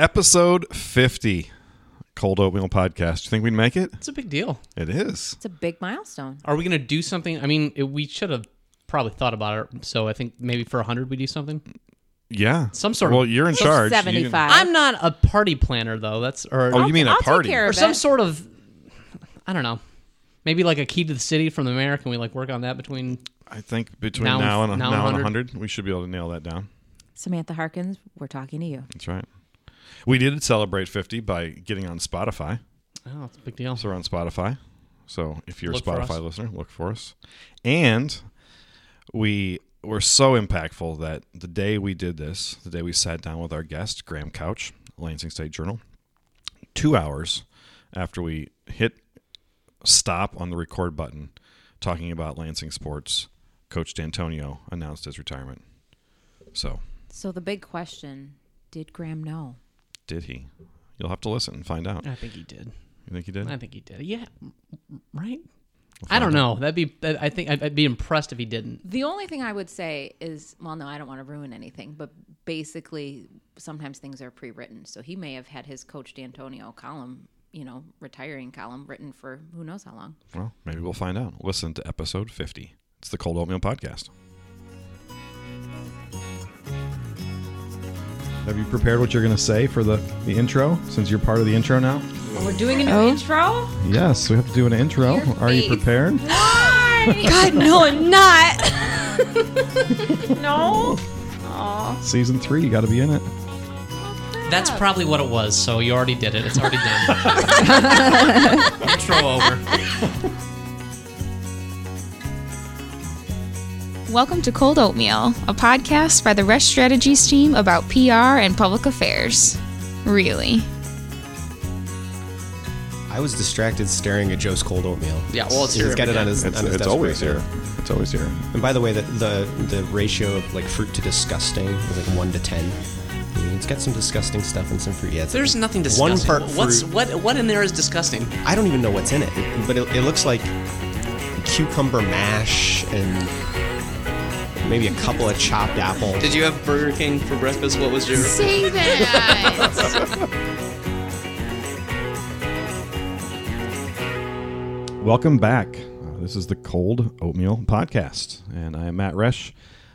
Episode 50, Cold Oatmeal Podcast. You think we'd make it? It's a big deal. It is. It's a big milestone. Are we going to do something? I mean, it, we should have probably thought about it. So I think maybe for 100 we do something. Yeah. Some sort of- Well, you're in So charge. You can- 75. I'm not a party planner though. That's or Oh, you mean a I'll take party? care or some it. sort of I don't know. Maybe like a key to the city from the mayor. Can we like work on that between? I think between Now now, and- and, now now, and and 100. 100, we should be able to nail that down. Samantha Harkins, we're talking to you. That's right. We did celebrate 50 by getting on Spotify. Oh, it's a big deal. So we're on Spotify. So if you're Look a Spotify listener, look for us. And we were so impactful that the day we did this, the day we sat down with our guest, Graham Couch, Lansing State Journal, two hours after we hit stop on the record button talking about Lansing sports, Coach Dantonio announced his retirement. So So the big question, did Graham know? Did he? You'll have to listen and find out. I think he did. You think he did? I think he did. Yeah, m- m- right. We'll I don't find out. know. That'd be. I think I'd, I'd be impressed if he didn't. The only thing I would say is, well, no, I don't want to ruin anything, but basically, sometimes things are pre-written. So he may have had his Coach Dantonio column, you know, retiring column written for who knows how long. Well, maybe we'll find out. Listen to episode 50. It's the Cold Oatmeal Podcast. Have you prepared what you're going to say for the, the intro since you're part of the intro now? Oh, we're doing a new Oh. intro. Yes, we have to do an intro. Your Are you face. prepared? God, no, I'm not. No. Aww. Season three, you got to be in it. That's probably what it was. So you already did it. It's already done. Intro over. Welcome to Cold Oatmeal, a podcast by the Resch Strategies team about PR and public affairs. Really. I was distracted staring at Joe's cold oatmeal. Yeah, well, it's He's here got it on his. It's, on his it's desk always right here. now. It's always here. And by the way, the, the the ratio of like fruit to disgusting is like one to ten. I mean, it's got some disgusting stuff and some fruit. Yeah, it's There's nothing disgusting. One disgusting. part What's fruit. what? What in there is disgusting? I don't even know what's in it, but it, it looks like cucumber mash and maybe a couple of chopped apples. Did you have Burger King for breakfast? What was your? Say that. Welcome back. Uh, this is the Cold Oatmeal Podcast, and I am Matt Resch,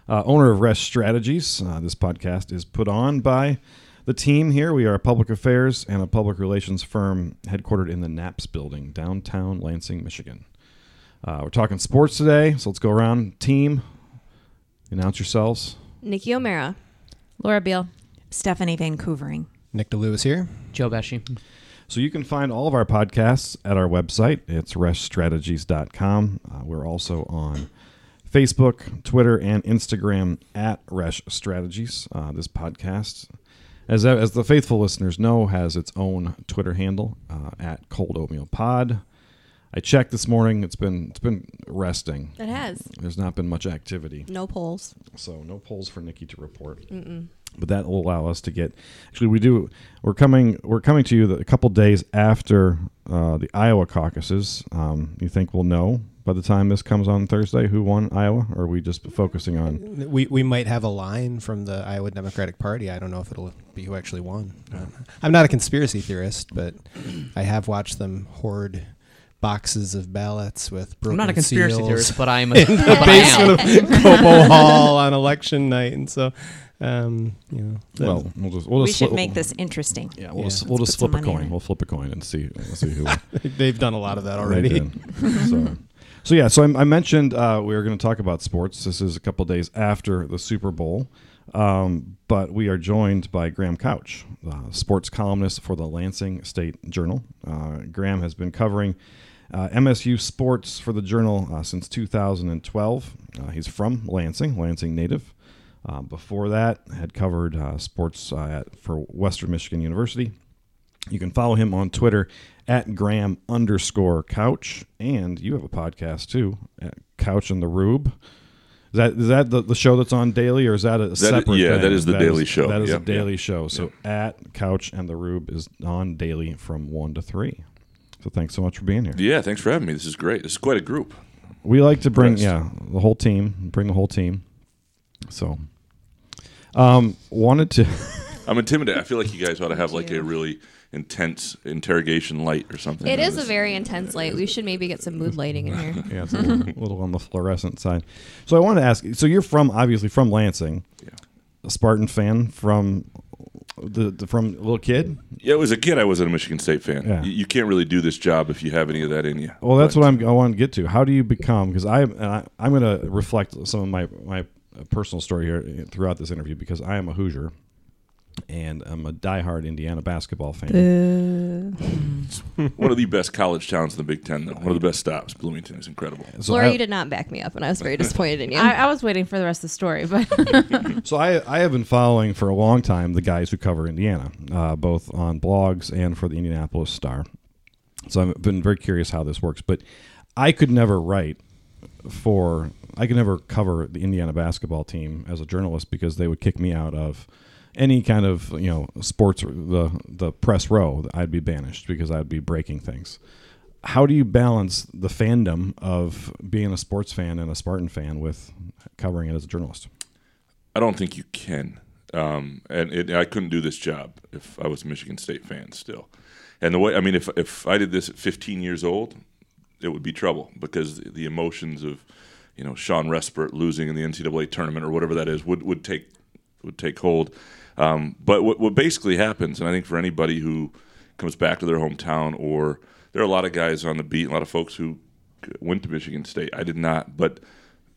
uh, owner of Resch Strategies. Uh, this podcast is put on by the team here. We are a public affairs and a public relations firm headquartered in the Knapp's Building, downtown Lansing, Michigan. Uh, we're talking sports today, so let's go around. Team, announce yourselves. Nikki O'Mara, Laura Beal. Stephanie Vancouvering. Nick DeLewis here. Joe Pesci. So you can find all of our podcasts at our website. It's reschstrategies.com. Uh, we're also on Facebook, Twitter, and Instagram at Resch Strategies. Uh, this podcast, as, as the faithful listeners know, has its own Twitter handle uh, at Cold Oatmeal Pod. I checked this morning. It's been it's been resting. It has There's not been much activity. no polls. So no polls for Nikki to report. But that will allow us to get. Actually, we do. We're coming. We're coming to you the, a couple days after uh, the Iowa caucuses. Um, you think we'll know by the time this comes on Thursday who won Iowa, or are we just focusing on? We, we might have a line from the Iowa Democratic Party. I don't know if it'll be who actually won. Uh, I'm not a conspiracy theorist, but I have watched them hoard boxes of ballots with I'm broken not a conspiracy seals theorist, but I'm a, in the but I am. basement of Cobo Hall on election night, and so um, you know. Well, we'll just. We'll We just should flip- make this interesting. Yeah, we'll Yeah. just, we'll just flip a coin. in. We'll flip a coin and see. We'll see who. they've done a lot of that already. so, so yeah. So I, I mentioned uh, we were going to talk about sports. This is a couple days after the Super Bowl, um, but we are joined by Graham Couch, uh, sports columnist for the Lansing State Journal. Uh, Graham has been covering. Uh, MSU sports for the Journal uh, since 2012. Uh, he's from Lansing, Lansing native. Uh, before that, had covered sports at, for Western Michigan University. You can follow him on Twitter at Graham underscore Couch, and you have a podcast too, at Couch and the Rube. Is that is that the, the show that's on daily, or is that a separate? yeah, thing? that is the daily show. That is a daily yep, show. So at Couch and the Rube is on daily from one to three. So thanks so much for being here. Yeah, thanks for having me. This is great. This is quite a group. We like to bring Impressed. yeah the whole team, bring the whole team. So, um, wanted to I'm intimidated. I feel like you guys ought to have like a really intense interrogation light or something. It is a very intense light. We should maybe get some mood lighting in here. Yeah, it's a little, little on the fluorescent side. So I wanted to ask. So you're from obviously from Lansing, Yeah. a Spartan fan from the, the from a little kid. Yeah, it was a kid, I wasn't a Michigan State fan. Yeah. You, you can't really do this job if you have any of that in you. Well, that's what I'm. I want to get to. How do you become? Because I, and I I'm going to reflect some of my my personal story here throughout this interview because I am a Hoosier, and I'm a diehard Indiana basketball fan. one of the best college towns in the Big Ten, though. One of the best stops. Bloomington is incredible. So Laura, I- you did not back me up, and I was very disappointed in you. I, I was waiting for the rest of the story, but So I, I have been following for a long time the guys who cover Indiana, uh, both on blogs and for the Indianapolis Star. So I've been very curious how this works, but I could never write for I could never cover the Indiana basketball team as a journalist because they would kick me out of any kind of you know sports the the press row. I'd be banished because I'd be breaking things. How do you balance the fandom of being a sports fan and a Spartan fan with covering it as a journalist? I don't think you can. Um, and it, I couldn't do this job if I was a Michigan State fan still. And the way, I mean, if, if I did this at 15 years old, it would be trouble because the emotions of, you know, Shawn Respert losing in the NCAA tournament or whatever that is would, would take would take hold. Um, but what, what basically happens, and I think for anybody who comes back to their hometown, or there are a lot of guys on the beat, a lot of folks who went to Michigan State. I did not, but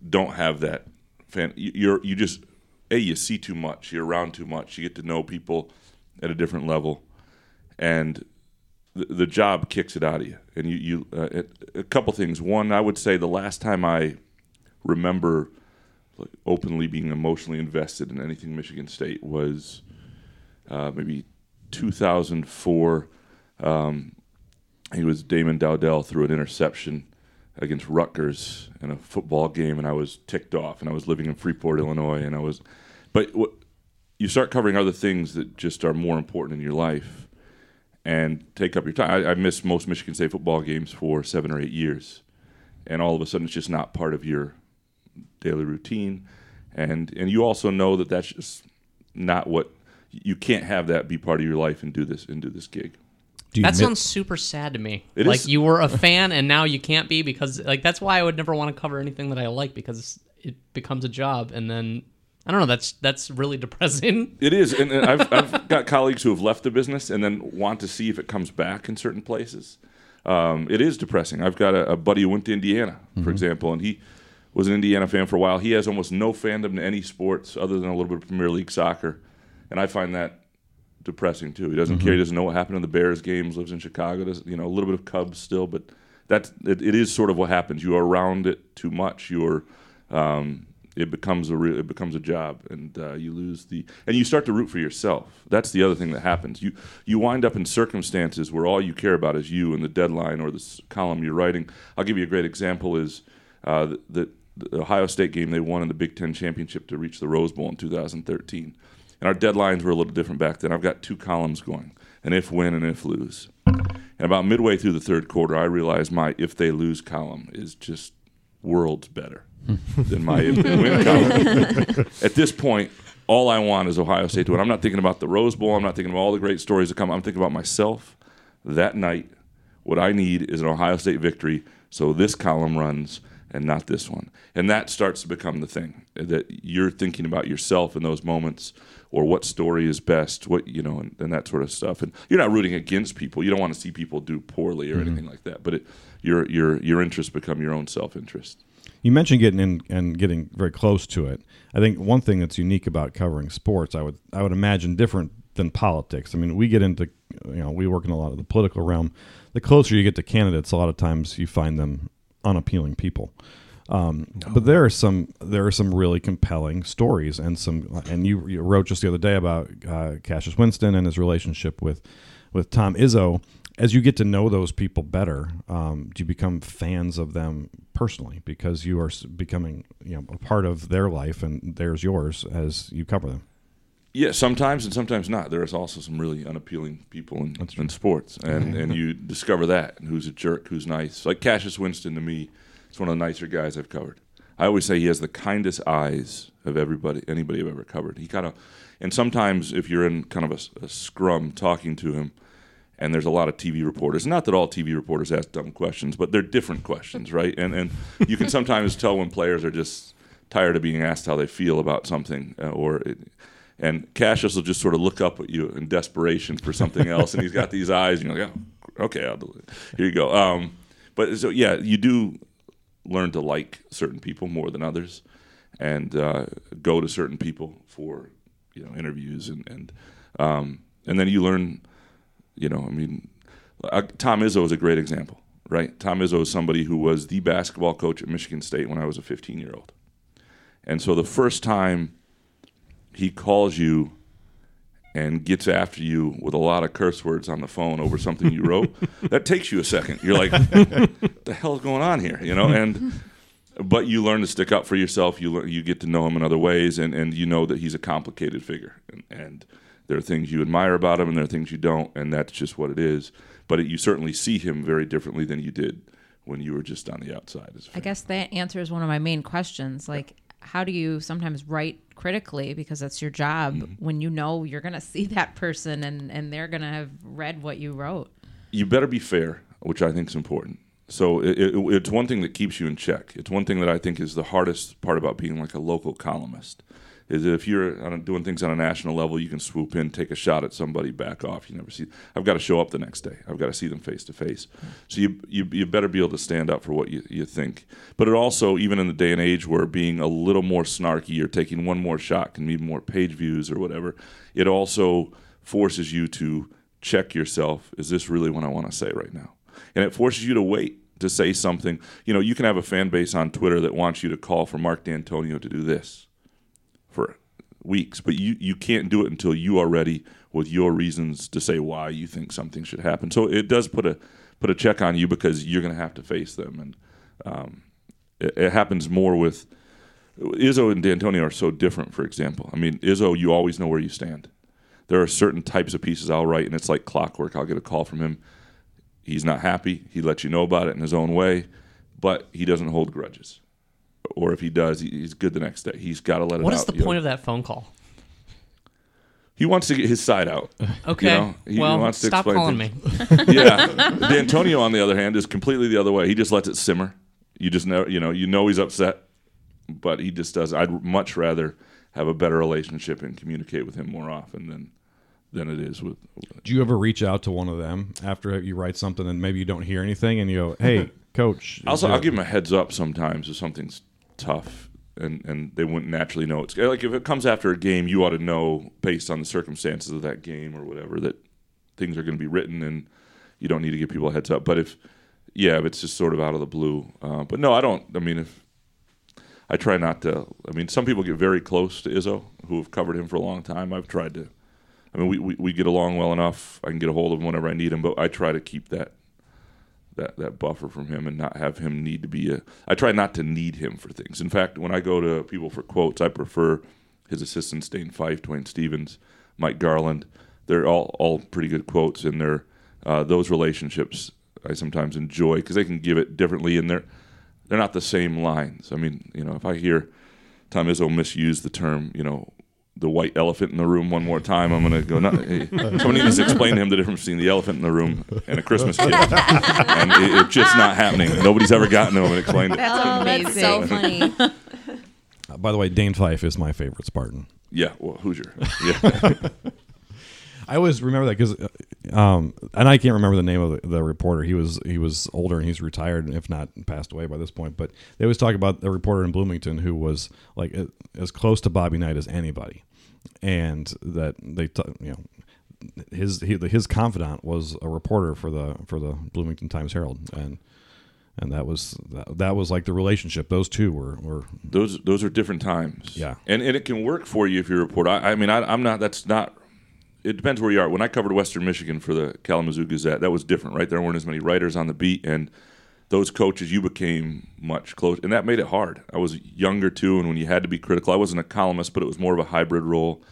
don't have that fan. you- You're you just a you see too much. You're around too much. You get to know people at a different level, and the, the job kicks it out of you. And you you uh, it, a couple things. One, I would say the last time I remember like, openly being emotionally invested in anything Michigan State was uh, maybe 2004. Um, he was Damon Dowdell threw an interception against Rutgers in a football game, and I was ticked off. And I was living in Freeport, Illinois, and I was. But what, you start covering other things that just are more important in your life, and take up your time. I, I missed most Michigan State football games for seven or eight years, and all of a sudden it's just not part of your daily routine, and and you also know that that's just not what you can't have that be part of your life and do this and do this gig. Do That admit- sounds super sad to me. It like is- you were a fan and now you can't be because like that's why I would never want to cover anything that I like because it becomes a job and then I don't know. That's that's really depressing. It is, and, and I've, I've got colleagues who have left the business and then want to see if it comes back in certain places. Um, it is depressing. I've got a, a buddy who went to Indiana, for example, and he was an Indiana fan for a while. He has almost no fandom to any sports other than a little bit of Premier League soccer, and I find that depressing too. He doesn't care. He doesn't know what happened in the Bears games. Lives in Chicago. Does you know a little bit of Cubs still, but that's it, it is sort of what happens. You are around it too much. You're um, it becomes a real, it becomes a job, and uh, you lose the and you start to root for yourself. That's the other thing that happens. You you wind up in circumstances where all you care about is you and the deadline or the column you're writing. I'll give you a great example. Is uh, the, the Ohio State game they won in the Big Ten championship to reach the Rose Bowl in 2013, and our deadlines were a little different back then. I've got two columns going: an if win and if lose. And about midway through the third quarter, I realized my if they lose column is just worlds better than my if they win column. At this point, all I want is Ohio State to win. I'm not thinking about the Rose Bowl. I'm not thinking about all the great stories that come. I'm thinking about myself that night. What I need is an Ohio State victory, so this column runs and not this one. And that starts to become the thing that you're thinking about yourself in those moments or what story is best, what you know, and, and that sort of stuff. And you're not rooting against people. You don't want to see people do poorly or mm-hmm. anything like that. But it, your your your interests become your own self interest. You mentioned getting in and getting very close to it. I think one thing that's unique about covering sports, I would I would imagine different than politics. I mean, we get into you know we work in a lot of the political realm. The closer you get to candidates, a lot of times you find them unappealing people. Um, But there are some there are some really compelling stories and some and you, you wrote just the other day about uh, Cassius Winston and his relationship with with Tom Izzo. As you get to know those people better, um, do you become fans of them personally because you are becoming you know a part of their life and there's yours as you cover them. Yeah, sometimes and sometimes not. There is also some really unappealing people in, in sports, and and you discover that and who's a jerk, who's nice. Like Cassius Winston to me, is one of the nicer guys I've covered. I always say he has the kindest eyes of everybody, anybody I've ever covered. He kind of, And sometimes if you're in kind of a scrum talking to him, and there's a lot of TV reporters. Not that all TV reporters ask dumb questions, but they're different questions, right? And and you can sometimes tell when players are just tired of being asked how they feel about something, uh, or it, and Cassius will just sort of look up at you in desperation for something else, and he's got these eyes, and you're like, oh, okay, I'll do it. Here you go. Um, but so yeah, you do learn to like certain people more than others, and uh, go to certain people for you know interviews and and um, and then you learn you know, I mean, uh, Tom Izzo is a great example, right? Tom Izzo is somebody who was the basketball coach at Michigan State when I was a 15 year old. And so the first time he calls you and gets after you with a lot of curse words on the phone over something you wrote, that takes you a second. You're like, what the hell's going on here? You know, and but you learn to stick up for yourself. You learn, you get to know him in other ways, and, and you know that he's a complicated figure, and, and there are things you admire about him, and there are things you don't, and that's just what it is. But it, you certainly see him very differently than you did when you were just on the outside. As a I fan. guess that answers one of my main questions. Like, how do you sometimes write critically because that's your job Mm-hmm. when you know you're going to see that person and, and they're going to have read what you wrote? you better be fair, which I think is important. So it, it, it's one thing that keeps you in check. It's one thing that I think is the hardest part about being like a local columnist. Is if you're doing things on a national level, you can swoop in, take a shot at somebody, back off. You never see. I've got to show up the next day. I've got to see them face to face. So you, you you better be able to stand up for what you, you think. But it also, even in the day and age where being a little more snarky or taking one more shot can mean more page views or whatever, it also forces you to check yourself. Is this really what I want to say right now? And it forces you to wait to say something. You know, you can have a fan base on Twitter that wants you to call for Mark Dantonio to do this weeks, but you, you can't do it until you are ready with your reasons to say why you think something should happen. So it does put a put a check on you because you're going to have to face them, and um, it, it happens more with Izzo and Dantonio are so different. For example, I mean Izzo, you always know where you stand. There are certain types of pieces I'll write, and it's like clockwork. I'll get a call from him. He's not happy. He lets you know about it in his own way, but he doesn't hold grudges. Or if he does, he, he's good the next day. He's got to let it What out. is the you know? point of that phone call? He wants to get his side out. Okay. know, he well, wants to stop explain calling things. me. yeah. Dantonio, on the other hand, is completely the other way. He just lets it simmer. You just know, you know, you know he's upset, but he just does. I'd much rather have a better relationship and communicate with him more often than than it is with. Do you ever reach out to one of them after you write something and maybe you don't hear anything and you go, "Hey, coach." Also, I'll give him a heads up sometimes if something's tough, and and they wouldn't naturally know it's like if it comes after a game, you ought to know based on the circumstances of that game or whatever that things are going to be written, and you don't need to give people a heads up. But if yeah, if it's just sort of out of the blue, uh, but no, I don't. I mean, if I try not to. I mean, some people get very close to Izzo who have covered him for a long time. I've tried to. I mean, we, we, we get along well enough. I can get a hold of him whenever I need him, but I try to keep that that that buffer from him and not have him need to be a. I try not to need him for things. In fact, when I go to people for quotes, I prefer his assistants, Dane Fife, Dwayne Stephens, Mike Garland. They're all all pretty good quotes, and they're uh, those relationships I sometimes enjoy because they can give it differently, and they're they're not the same lines. I mean, you know, if I hear Tom Izzo misuse the term, you know. The white elephant in the room one more time. I'm going to go. No, hey, somebody needs to explain to him the difference between the elephant in the room and a Christmas kid and it, it's just not happening. Nobody's ever gotten to him and explained it. Oh, that's so funny. Uh, by the way, Dane Fife is my favorite Spartan. Yeah, well, Hoosier. Yeah, I always remember that because, um, and I can't remember the name of the, the reporter. He was he was older and he's retired, if not passed away by this point. But they always talk about the reporter in Bloomington who was like as close to Bobby Knight as anybody, and that they t- you know his he, his confidant was a reporter for the for the Bloomington Times Herald, and and that was that, that was like the relationship. Those two were were those those are different times. Yeah. and and it can work for you if you report. I, I mean, I, I'm not. That's not. It depends where you are. When I covered Western Michigan for the Kalamazoo Gazette, that was different, right? There weren't as many writers on the beat, and those coaches, you became much close, and that made it hard. I was younger too, and when you had to be critical, I wasn't a columnist, but it was more of a hybrid role,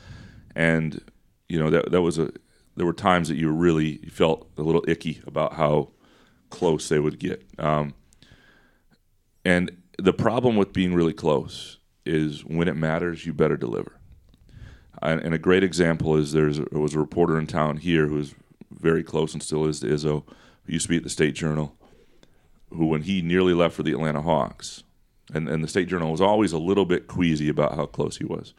and you know that that was a. There were times that you really felt a little icky about how close they would get. Um, and the problem with being really close is when it matters, you better deliver. And, and a great example is there's there was a reporter in town here who was very close and still is to Izzo, who used to be at the State Journal, who when he nearly left for the Atlanta Hawks, and, and the State Journal was always a little bit queasy about how close he was.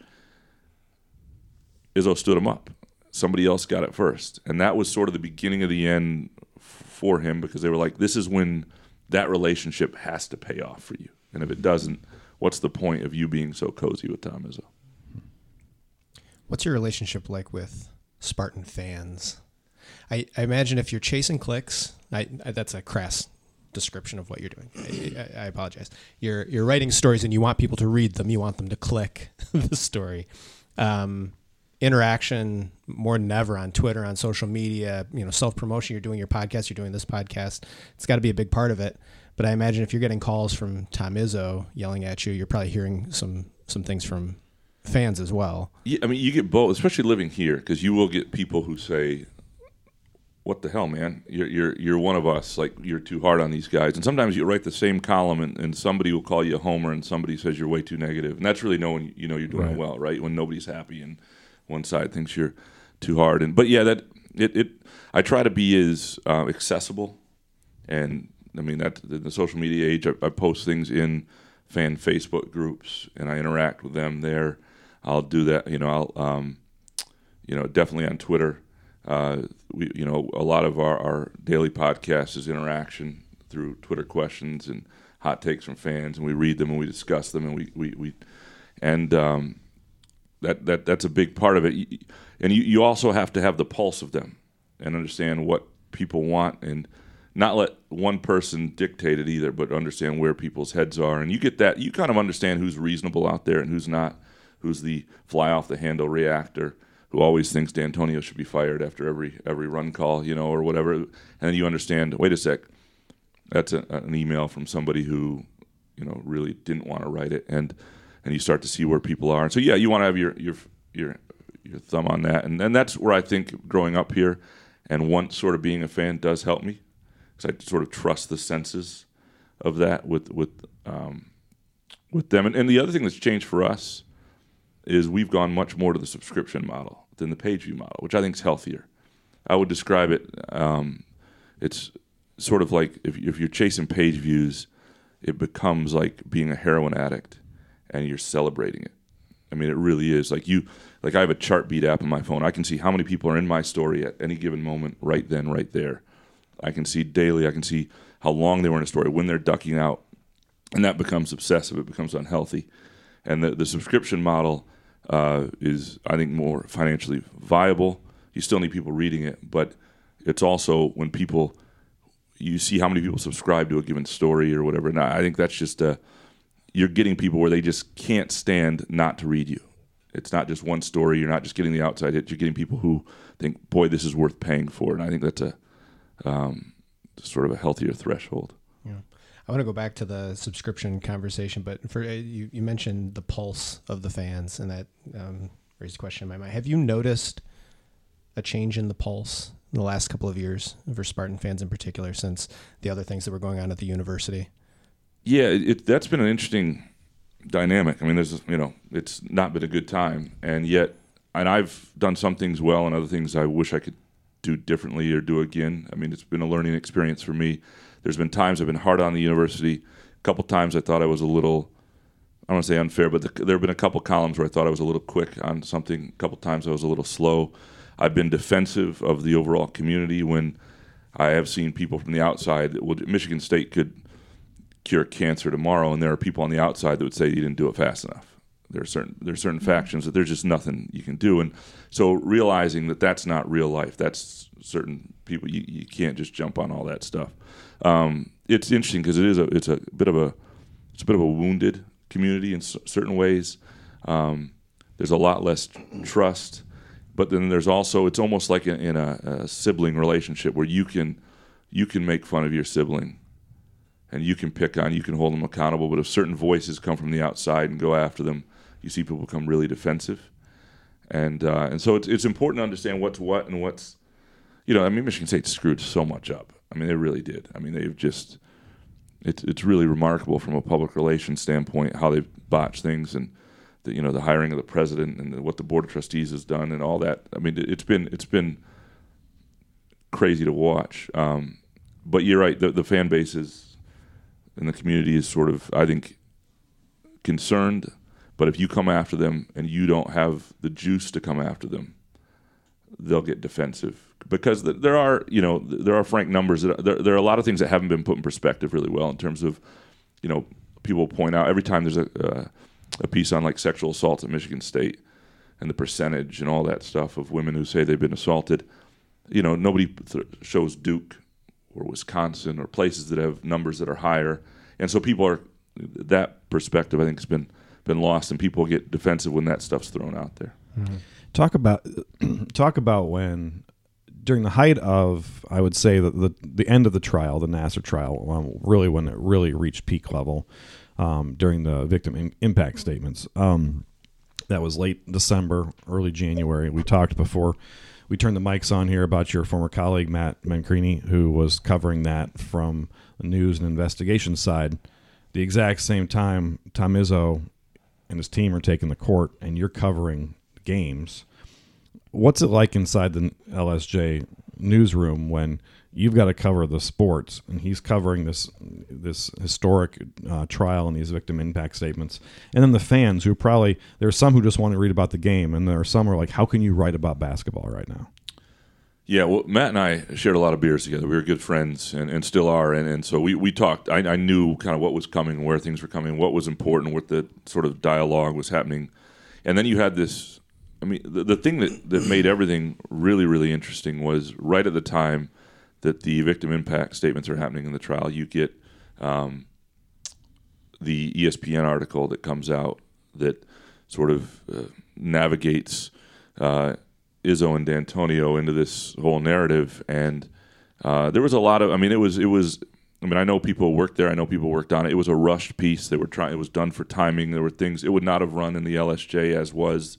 Izzo stood him up. Somebody else got it first. And that was sort of the beginning of the end for him because they were like, this is when that relationship has to pay off for you. And if it doesn't, what's the point of you being so cozy with Tom Izzo? What's your relationship like with Spartan fans? I, I imagine if you're chasing clicks, I, I, that's a crass description of what you're doing. I, I, I apologize. You're you're writing stories and you want people to read them. You want them to click the story. Um, interaction more than ever on Twitter, on social media. You know, self promotion. You're doing your podcast. You're doing this podcast. It's got to be a big part of it. But I imagine if you're getting calls from Tom Izzo yelling at you, you're probably hearing some some things from fans as well. Yeah, I mean, you get both, especially living here, because you will get people who say, "What the hell, man? You're you're you're one of us. Like you're too hard on these guys." And sometimes you write the same column, and, and somebody will call you a homer, and somebody says you're way too negative. and that's really knowing you know you're doing Right. well, right? When nobody's happy and one side thinks you're too hard, and but yeah, that it, it I try to be as uh, accessible, and I mean that in the social media age, I, I post things in fan Facebook groups, and I interact with them there. I'll do that, you know. I'll, um, you know, definitely on Twitter. Uh, we, you know, a lot of our, our daily podcast is interaction through Twitter questions and hot takes from fans, and we read them and we discuss them, and we we, we and um, that that that's a big part of it. And you, you also have to have the pulse of them and understand what people want and not let one person dictate it either, but understand where people's heads are. And you get that you kind of understand who's reasonable out there and who's not, who's the fly off the handle reactor who always thinks Dantonio should be fired after every every run call, you know, or whatever. And then you understand, wait a sec, that's a, an email from somebody who, you know, really didn't want to write it, and and you start to see where people are. And so yeah, you want to have your your your your thumb on that, and and that's where I think growing up here, and once sort of being a fan does help me, because I sort of trust the senses of that with with um, with them. And, and the other thing that's changed for us is we've gone much more to the subscription model than the page view model, which I think is healthier. I would describe it. Um, it's sort of like if, if you're chasing page views, it becomes like being a heroin addict, and you're celebrating it. I mean, it really is. Like you, like I have a Chartbeat app on my phone. I can see how many people are in my story at any given moment, right then, right there. I can see daily. I can see how long they were in a story, when they're ducking out, and that becomes obsessive. It becomes unhealthy, and the the subscription model uh, is, I think, more financially viable. You still need people reading it, but it's also when people you see how many people subscribe to a given story or whatever. And I think that's just uh, you're getting people where they just can't stand not to read you. It's not just one story. You're not just getting the outside hit. You're getting people who think, "Boy, this is worth paying for." And I think that's a um, sort of a healthier threshold. I want to go back to the subscription conversation, but for uh, you, you mentioned the pulse of the fans, and that um, raised a question in my mind. Have you noticed a change in the pulse in the last couple of years for Spartan fans in particular, since the other things that were going on at the university? Yeah, it, it, that's been an interesting dynamic. I mean, there's you know, it's not been a good time, and yet, and I've done some things well, and other things I wish I could do differently or do again. I mean, it's been a learning experience for me. There's been times I've been hard on the university. A couple times I thought I was a little, I don't want to say unfair, but the, there have been a couple columns where I thought I was a little quick on something. A couple times I was a little slow. I've been defensive of the overall community when I have seen people from the outside. Well, Michigan State could cure cancer tomorrow, and there are people on the outside that would say you didn't do it fast enough. There are certain there are certain mm-hmm. factions that there's just nothing you can do, and so realizing that that's not real life. That's certain people you, you can't just jump on all that stuff. Um, it's interesting because it is a it's a bit of a it's a bit of a wounded community in s- certain ways. Um, there's a lot less trust, but then there's also it's almost like in, in a, a sibling relationship where you can you can make fun of your sibling and you can pick on, you can hold them accountable. But if certain voices come from the outside and go after them, you see people become really defensive. And uh, and so it's it's important to understand what's what and what's, you know, I mean, Michigan State screwed so much up. I mean, they really did. I mean, they've just, it's it's really remarkable from a public relations standpoint how they've botched things and the you know the hiring of the president and the, what the board of trustees has done and all that. I mean, it- it's been it's been crazy to watch. Um, but you're right. The, the fan base is and the community is sort of I think concerned. But if you come after them and you don't have the juice to come after them, they'll get defensive. Because there are you know there are frank numbers that there, there are a lot of things that haven't been put in perspective really well in terms of you know people point out every time there's a uh, a piece on like sexual assault at Michigan State and the percentage and all that stuff of women who say they've been assaulted you know nobody th- shows Duke or Wisconsin or places that have numbers that are higher. And so people are that perspective I think has been been lost and people get defensive when that stuff's thrown out there Talk about talk about when during the height of I would say the the, the end of the trial, the Nassar trial, um, really when it really reached peak level um, during the victim in, impact statements. Um, that was late December, early January. We talked before we turned the mics on here about your former colleague Matt Mencarini, who was covering that from the news and investigation side. The exact same time, Tom Izzo and his team are taking the court, and you're covering games. What's it like inside the LSJ newsroom when you've got to cover the sports and he's covering this this historic uh, trial and these victim impact statements, and then the fans who probably there are some who just want to read about the game, and there are some who are like, how can you write about basketball right now? Yeah, well, Matt and I shared a lot of beers together. We were good friends and, and still are. And, and so we, we talked. I, I knew kind of what was coming, where things were coming, what was important, what the sort of dialogue was happening. And then you had this I mean, the, the thing that, that made everything really, really interesting was right at the time that the victim impact statements are happening in the trial, you get um, the ESPN article that comes out that sort of uh, navigates uh, Izzo and Dantonio into this whole narrative, and uh, there was a lot of. I mean, it was it was. I mean, I know people worked there. I know people worked on it. It was a rushed piece. They were trying. It was done for timing. There were things. It would not have run in the LSJ as was.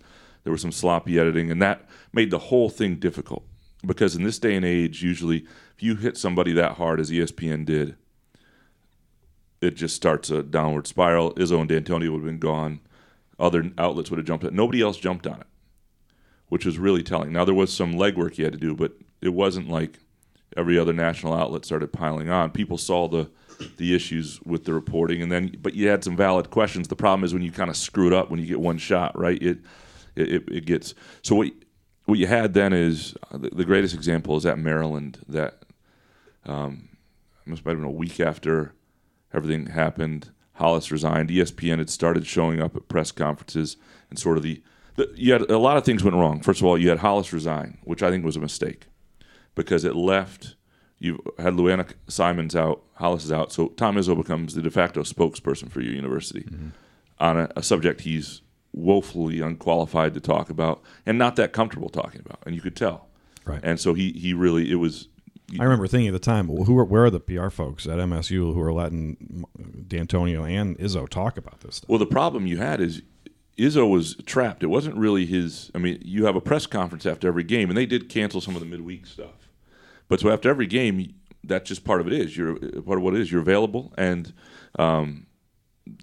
There was some sloppy editing, and that made the whole thing difficult. Because in this day and age, usually, if you hit somebody that hard as ESPN did, it just starts a downward spiral. Izzo and Dantonio would have been gone. Other outlets would have jumped on it. Nobody else jumped on it, which was really telling. Now there was some legwork you had to do, but it wasn't like every other national outlet started piling on. People saw the the issues with the reporting, and then but you had some valid questions. The problem is when you kind of screw it up when you get one shot, right? It it, it, it gets so what what you had then is uh, the, the greatest example is at Maryland that um, must have been a week after everything happened. Hollis resigned. ESPN had started showing up at press conferences and sort of the, the you had a lot of things went wrong. First of all, you had Hollis resign, which I think was a mistake because it left. You had Luana Simons out, Hollis is out, so Tom Izzo becomes the de facto spokesperson for your university on a, a subject he's woefully unqualified to talk about and not that comfortable talking about, and you could tell. Right. And so he he really it was. I remember thinking at the time, well, who are, where are the PR folks at MSU who are letting Dantonio and Izzo talk about this stuff? Well, the problem you had is Izzo was trapped. It wasn't really his. I mean, you have a press conference after every game, and they did cancel some of the midweek stuff. But so after every game, that's just part of it. Is you're part of what it is. You're available, and um,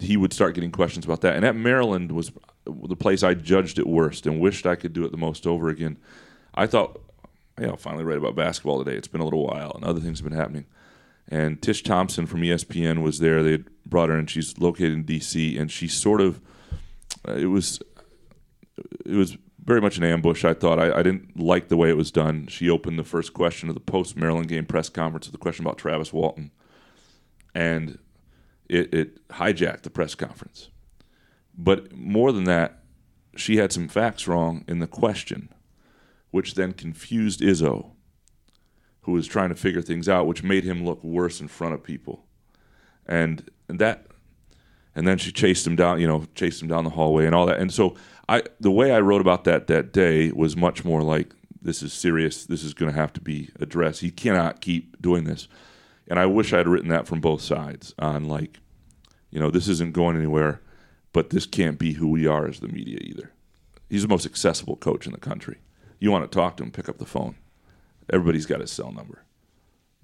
he would start getting questions about that. And at Maryland was the place I judged it worst and wished I could do it the most over again. I thought, yeah, I'll finally write about basketball today. It's been a little while, and other things have been happening. And Tish Thompson from ESPN was there. They brought her in. She's located in D.C. and she sort of uh, it was it was very much an ambush. I thought I, I didn't like the way it was done. She opened the first question of the post Maryland game press conference with a question about Travis Walton, and it, it hijacked the press conference. But more than that, she had some facts wrong in the question, which then confused Izzo, who was trying to figure things out, which made him look worse in front of people, and, and that and then she chased him down, you know, chased him down the hallway and all that. And so I, the way I wrote about that that day was much more like, this is serious. This is going to have to be addressed. He cannot keep doing this. And I wish I had written that from both sides on like, you know, this isn't going anywhere, but this can't be who we are as the media either. He's the most accessible coach in the country. You want to talk to him, pick up the phone. Everybody's got his cell number.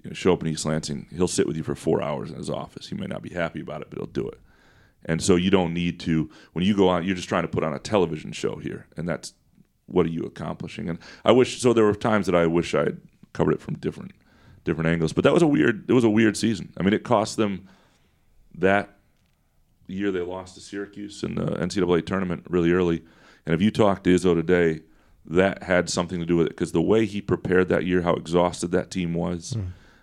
You know, show up in East Lansing. He'll sit with you for four hours in his office. He may not be happy about it, but he'll do it And so you don't need to when you go out, you're just trying to put on a television show here, and that's what are you accomplishing? And I wish so. There were times that I wish I had covered it from different different angles, but that was a weird. It was a weird season. I mean, it cost them that year they lost to Syracuse in the NCAA tournament really early. And if you talk to Izzo today, that had something to do with it because the way he prepared that year, how exhausted that team was,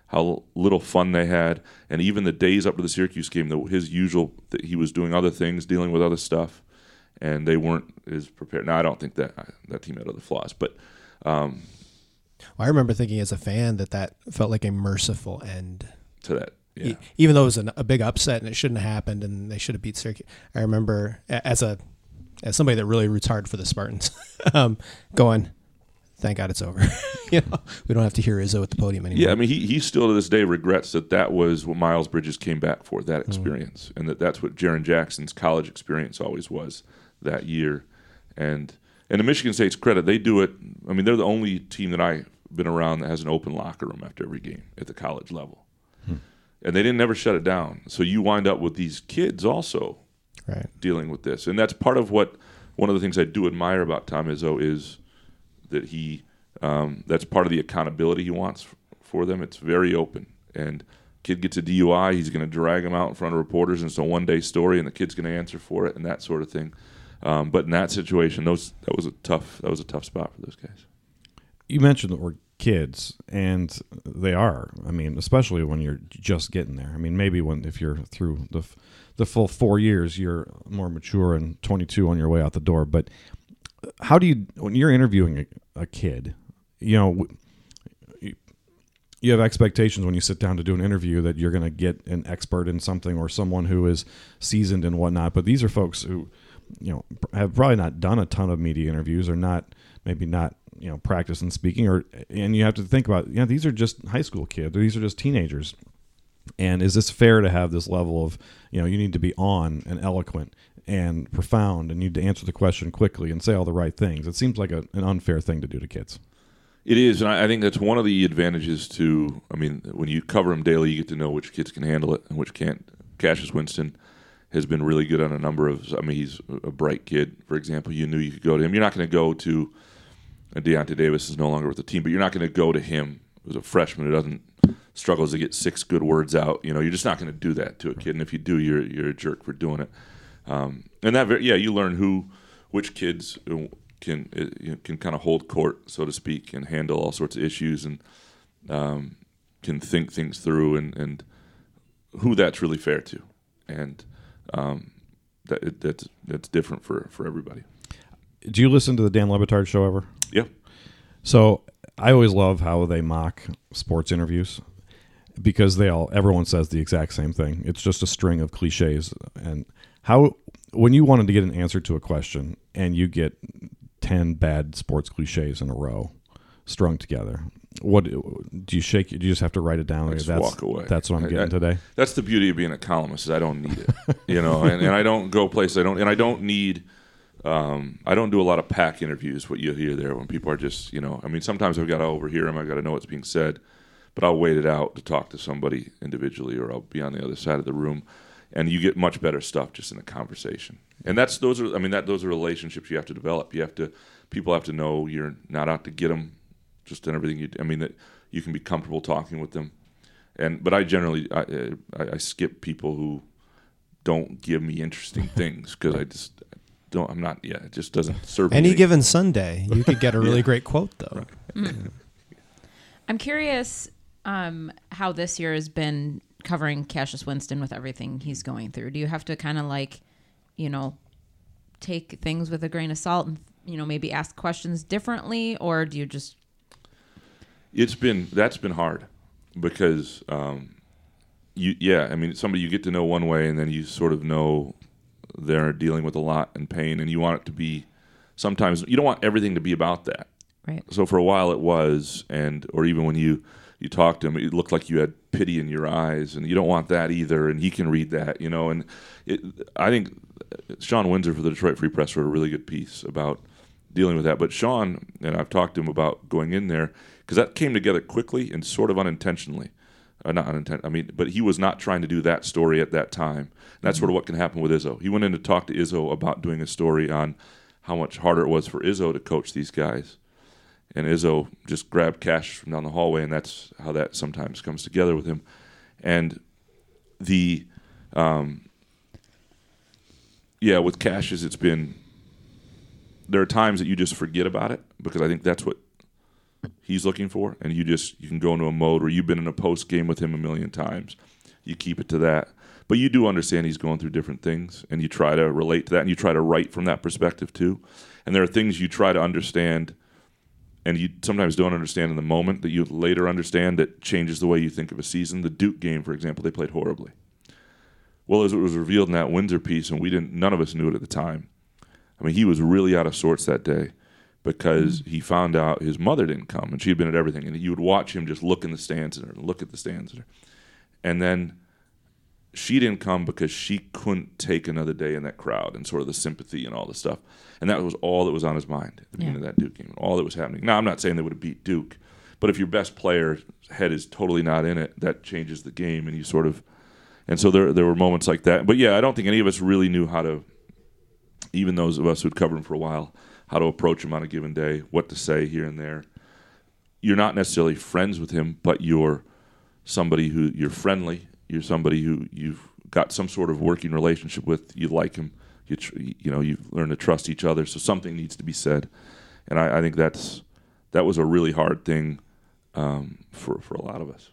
how little fun they had, and even the days up to the Syracuse game, the, his usual that he was doing other things, dealing with other stuff, and they weren't as prepared. Now I don't think that that team had other flaws, but um, Well, I remember thinking as a fan that that felt like a merciful end. to that, yeah. Even though it was an, a big upset and it shouldn't have happened and they should have beat Syracuse. I remember as a as somebody that really roots hard for the Spartans, um, going, "Thank God it's over." you know, we don't have to hear Izzo at the podium anymore. Yeah, I mean, he, he still to this day regrets that that was what Miles Bridges came back for, that experience, and that that's what Jaren Jackson's college experience always was that year. And and to Michigan State's credit, they do it. I mean, they're the only team that I've been around that has an open locker room after every game at the college level, and they didn't never shut it down. So you wind up with these kids also right. dealing with this, and that's part of what one of the things I do admire about Tom Izzo is that he um, that's part of the accountability he wants for them. It's very open, and kid gets a DUI, he's going to drag him out in front of reporters, and it's a one day story, and the kid's going to answer for it, and that sort of thing. Um, but in that situation, those that was a tough that was a tough spot for those guys. you mentioned that we're kids and they are. I mean especially when you're just getting there. I mean maybe when if you're through the the full four years you're more mature and 22 on your way out the door. But how do you when you're interviewing a, a kid you know you have expectations when you sit down to do an interview that you're going to get an expert in something or someone who is seasoned and whatnot. But these are folks who you know have probably not done a ton of media interviews or not maybe not you know practice in speaking or and you have to think about yeah these are just high school kids these are just teenagers and is this fair to have this level of you know you need to be on and eloquent and profound and you need to answer the question quickly and say all the right things it seems like a, an unfair thing to do to kids It is, and I think that's one of the advantages to. I mean, when you cover them daily, you get to know which kids can handle it and which can't. Cassius Winston has been really good on a number of. I mean, he's a bright kid. For example, you knew you could go to him. You're not going to go to. Uh, Deyonta Davis is no longer with the team, but you're not going to go to him as a freshman who doesn't struggles to get six good words out. You know, you're just not going to do that to a kid, and if you do, you're you're a jerk for doing it. Um, and that, yeah, you learn who, which kids uh, can uh, can kind of hold court, so to speak, and handle all sorts of issues, and um, can think things through, and and who that's really fair to, and um, that that's that's different for for everybody. do you listen to the dan le batard show ever Yeah, So I always love how they mock sports interviews because they all everyone says the exact same thing. It's just a string of cliches and how when you wanted to get an answer to a question and you get 10 bad sports cliches in a row strung together. What do you shake? Do you just have to write it down? I just that's, walk away. That's what I'm I- getting I- today. That's the beauty of being a columnist. Is I don't need it, you know, and, and I don't go places. I don't, and I don't need. Um, I don't do a lot of pack interviews. What you hear there when people are just, you know, I mean, sometimes I've got to overhear them. I've got to know what's being said, but I'll wait it out to talk to somebody individually, or I'll be on the other side of the room, and you get much better stuff just in a conversation. And that's those are, I mean, that those are relationships you have to develop. You have to, people have to know you're not out to get them, just in everything you. I mean that you can be comfortable talking with them and but I generally I, I, I skip people who don't give me interesting things because I just don't. I'm not. Yeah, it just doesn't serve Any me. given Sunday, you could get a really great quote though. I'm curious um, how this year has been covering Cassius Winston with everything he's going through. Do you have to kind of like, you know, take things with a grain of salt and you know maybe ask questions differently, or do you just It's been that's been hard because um, you yeah. I mean, somebody you get to know one way, and then you sort of know they're dealing with a lot and pain, and you want it to be. Sometimes you don't want everything to be about that. right? So for a while it was, and or even when you you talked to him, it looked like you had pity in your eyes, and you don't want that either. And he can read that, you know. And it, I think Shawn Windsor for the Detroit Free Press wrote a really good piece about dealing with that. But Shawn and I've talked to him about going in there because that came together quickly and sort of unintentionally. Uh, not unintended. I mean, but he was not trying to do that story at that time. And that's sort of what can happen with Izzo. He went in to talk to Izzo about doing a story on how much harder it was for Izzo to coach these guys. And Izzo just grabbed Cash from down the hallway, and that's how that sometimes comes together with him. And the, um, yeah, with Cassius, it's been. There are times that you just forget about it because I think that's what he's looking for, and you just you can go into a mode where you've been in a post game with him a million times. You keep it to that, but you do understand he's going through different things, and you try to relate to that, and you try to write from that perspective too. And there are things you try to understand, and you sometimes don't understand in the moment that you later understand that changes the way you think of a season. The Duke game, for example, they played horribly. Well, as it was revealed in that Windsor piece, and we didn't, none of us knew it at the time. I mean, he was really out of sorts that day because mm. he found out his mother didn't come and she had been at everything. And you would watch him just look in the stands at her and look at the stands at her. And then she didn't come because she couldn't take another day in that crowd and sort of the sympathy and all the stuff. And that was all that was on his mind at the beginning of that Duke game, all that was happening. Now, I'm not saying they would have beat Duke, but if your best player's head is totally not in it, that changes the game and you sort of. And so there, there were moments like that. But yeah, I don't think any of us really knew how to, even those of us who'd covered him for a while, how to approach him on a given day, what to say here and there. You're not necessarily friends with him, but you're somebody who you're friendly. You're somebody who you've got some sort of working relationship with. You like him. You tr- you know you've learned to trust each other. So something needs to be said, and I, I think that's that was a really hard thing um, for for a lot of us.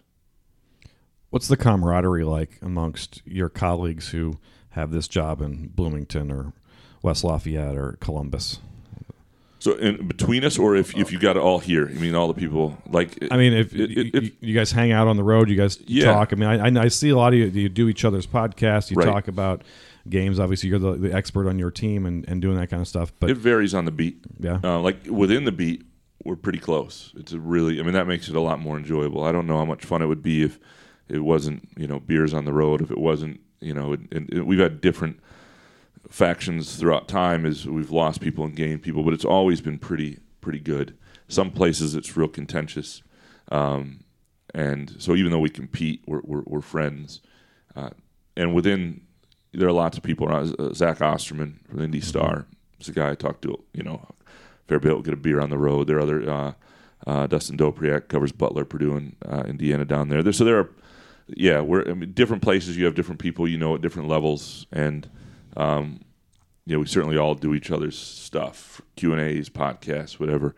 What's the camaraderie like amongst your colleagues who have this job in Bloomington or West Lafayette or Columbus? So in between us, or if, if you got it all here, I mean all the people like. I mean, if it- it- you, it- you guys hang out on the road, you guys Yeah. talk. I mean, I, I- I see a lot of you. You do each other's podcasts. You Right. talk about games. Obviously, you're the, the expert on your team and, and doing that kind of stuff. But it varies on the beat. Yeah. Uh, like within the beat, we're pretty close. It's a really, I mean, that makes it a lot more enjoyable. I don't know how much fun it would be if it wasn't, you know, beers on the road. If it wasn't, you know, and, and we've had different factions throughout time is we've lost people and gained people, but it's always been pretty, pretty good. Some places it's real contentious. Um, and so even though we compete, we're, we're, we're friends. Uh, and within, there are lots of people around. Uh, Zach Osterman from Indy Star is a guy I talked to, you know, fair bit. We'll get a beer on the road. There are other, uh, uh, Dustin Dopirak covers Butler, Purdue, and uh, Indiana down there. there. So there are, yeah, we're I mean, different places. You have different people you know at different levels, and um, you know we certainly all do each other's stuff, Q and A's, podcasts, whatever.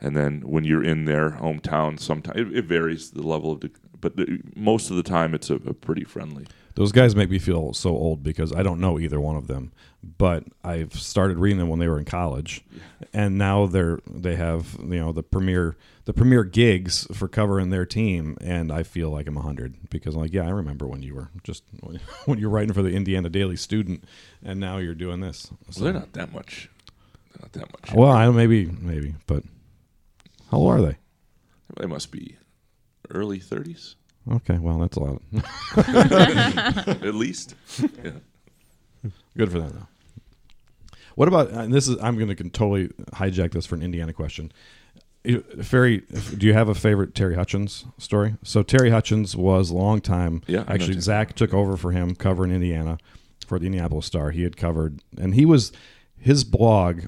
And then when you're in their hometown, sometimes it, it varies the level of, the, but the, most of the time it's a, a pretty friendly. Those guys make me feel so old because I don't know either one of them, but I've started reading them when they were in college, and now they're they have you know the premier the premier gigs for covering their team, and I feel like I'm hundred because I'm like yeah I remember when you were just when you're writing for the Indiana Daily Student, and now you're doing this. So they're not that much, not that much. Well, I maybe maybe, but how old are they? They must be early 30s. Okay, well that's a lot. At least. Yeah. Good for them, though. What about and this is I'm going to totally hijack this for an Indiana question. Ferry, do you have a favorite Terry Hutchens story? So Terry Hutchens was a long time. Yeah, actually, Zach took over for him covering Indiana for the Indianapolis Star. He had covered, and he was his blog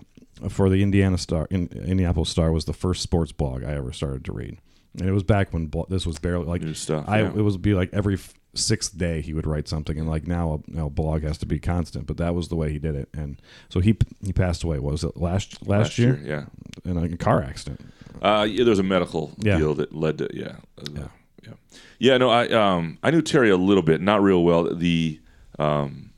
for the Indiana Star. In, Indianapolis Star was the first sports blog I ever started to read, and it was back when blo- this was barely like New stuff, I yeah. it was be like every f- sixth day he would write something, and like now a, blog has to be constant. But that was the way he did it, and so he he passed away. What was it last last, year? yeah. in a car accident. Uh, yeah, there was a medical Yeah. deal that led to yeah, uh, Yeah. yeah, yeah. No, I um I knew Terry a little bit, not real well. The um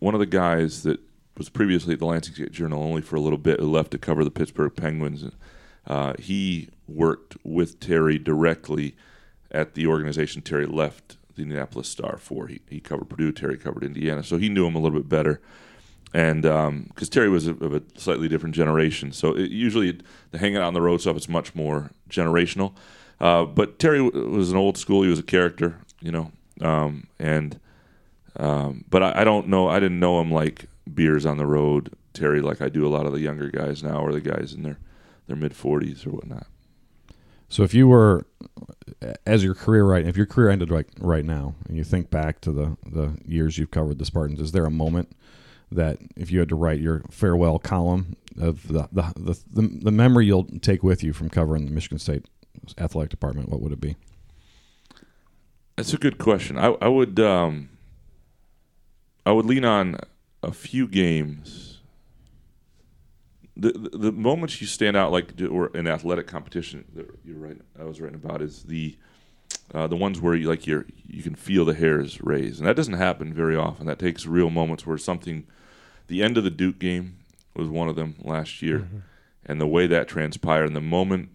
one of the guys that was previously at the Lansing State Journal only for a little bit, who left to cover the Pittsburgh Penguins. Uh, he worked with Terry directly at the organization Terry left the Indianapolis Star for. He, he covered Purdue, Terry covered Indiana, so he knew him a little bit better and because Terry was of a slightly different generation, so it, usually the hanging out on the road stuff is much more generational. Uh, but Terry w- was an old school; he was a character, you know. Um, and um, but I, I don't know; I didn't know him like beers on the road, Terry, like I do a lot of the younger guys now, or the guys in their their mid forties or whatnot. So if you were, as your career right, if your career ended right right now, and you think back to the the years you've covered the Spartans, is there a moment that if you had to write your farewell column of the the the, the, the memory you'll take with you from covering the Michigan State athletic department, what would it be? That's a good question. I, I would um, I would lean on a few games. The, the, the moments you stand out like or in athletic competition that you're right I was writing about is the uh, the ones where you like you're you can feel the hairs raise and that doesn't happen very often. That takes real moments where something the end of the Duke game was one of them last year. And the way that transpired and the moment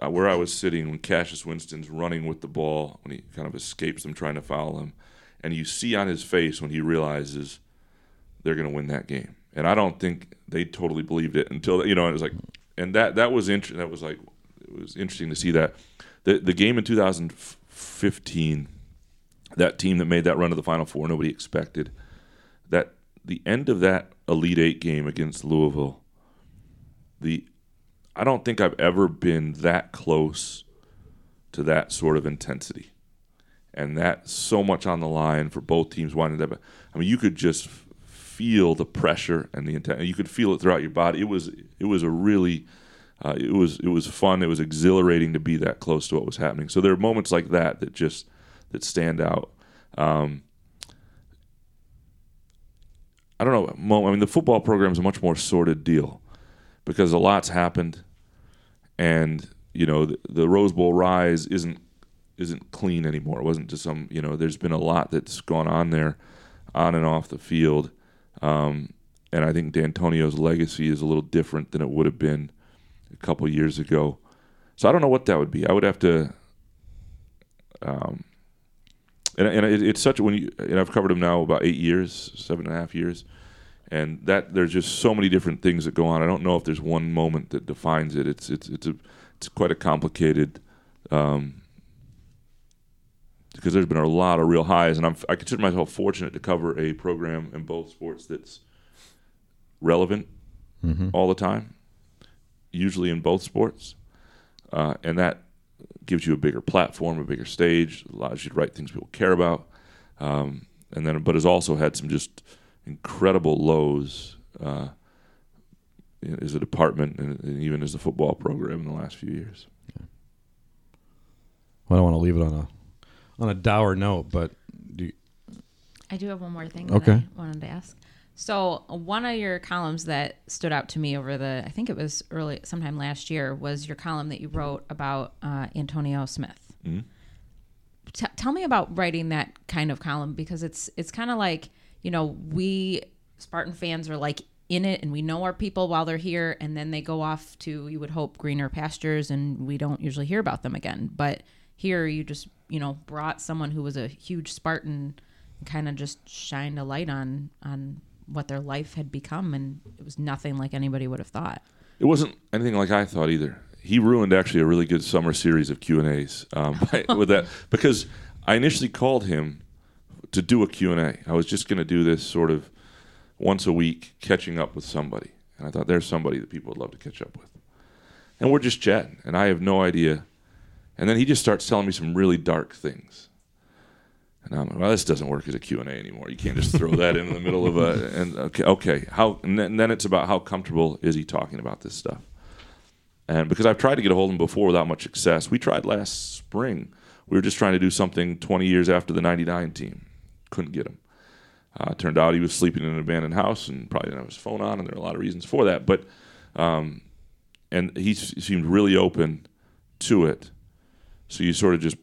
uh, where I was sitting when Cassius Winston's running with the ball when he kind of escapes them trying to foul him, and you see on his face when he realizes they're going to win that game. And I don't think they totally believed it until you know it was like, and that that was interesting. that was like it was interesting to see that the the game in 2015, that team that made that run to the Final Four, nobody expected that the end of that Elite Eight game against Louisville, the I don't think I've ever been that close to that sort of intensity. And that so much on the line for both teams winding up. I mean, you could just feel the pressure and the intent. You could feel it throughout your body. It was it was a really uh, it was it was fun. It was exhilarating to be that close to what was happening. So there are moments like that that just that stand out. Um, I don't know. I mean, the football program is a much more sordid deal because a lot's happened, and you know the, the Rose Bowl rise isn't isn't clean anymore. It wasn't just some you know. There's been a lot that's gone on there, on and off the field, um, and I think Dantonio's legacy is a little different than it would have been a couple years ago. So I don't know what that would be. I would have to. Um, and, and it, it's such when you and I've covered him now about eight years, seven and a half years, and that there's just so many different things that go on. I don't know if there's one moment that defines it. It's it's it's a it's quite a complicated. Um, because there's been a lot of real highs, and I'm I consider myself fortunate to cover a program in both sports that's relevant all the time, usually in both sports, uh, and that gives you a bigger platform, a bigger stage, allows you to write things people care about, um, and then but has also had some just incredible lows uh, as a department and, and even as a football program in the last few years. I don't want to leave it on a on a dour note, but do you, I do have one more thing Okay. that I wanted to ask. So one of your columns that stood out to me over the, I think it was early, sometime last year, was your column that you wrote about uh, Antonio Smith. T- tell me about writing that kind of column because it's it's kind of like you know we Spartan fans are like in it and we know our people while they're here and then they go off to you would hope greener pastures and we don't usually hear about them again. But here you just you know brought someone who was a huge Spartan and kind of just shined a light on on what their life had become and it was nothing like anybody would have thought. It wasn't anything like I thought either. He ruined actually a really good summer series of Q and A's um, with that because I initially called him to do a Q and A. I was just going to do this sort of once a week, catching up with somebody, and I thought there's somebody that people would love to catch up with, and we're just chatting, and I have no idea. And then he just starts telling me some really dark things. And I'm like, well, this doesn't work as a Q&A anymore. You can't just throw that in the middle of a, and okay, okay. How, and then, it's about how comfortable is he talking about this stuff? And because I've tried to get a hold of him before without much success, we tried last spring. We were just trying to do something 20 years after the 99 team. Couldn't get him. Uh, turned out he was sleeping in an abandoned house and probably didn't have his phone on, and there are a lot of reasons for that. But, um, and he seemed really open to it. So you sort of just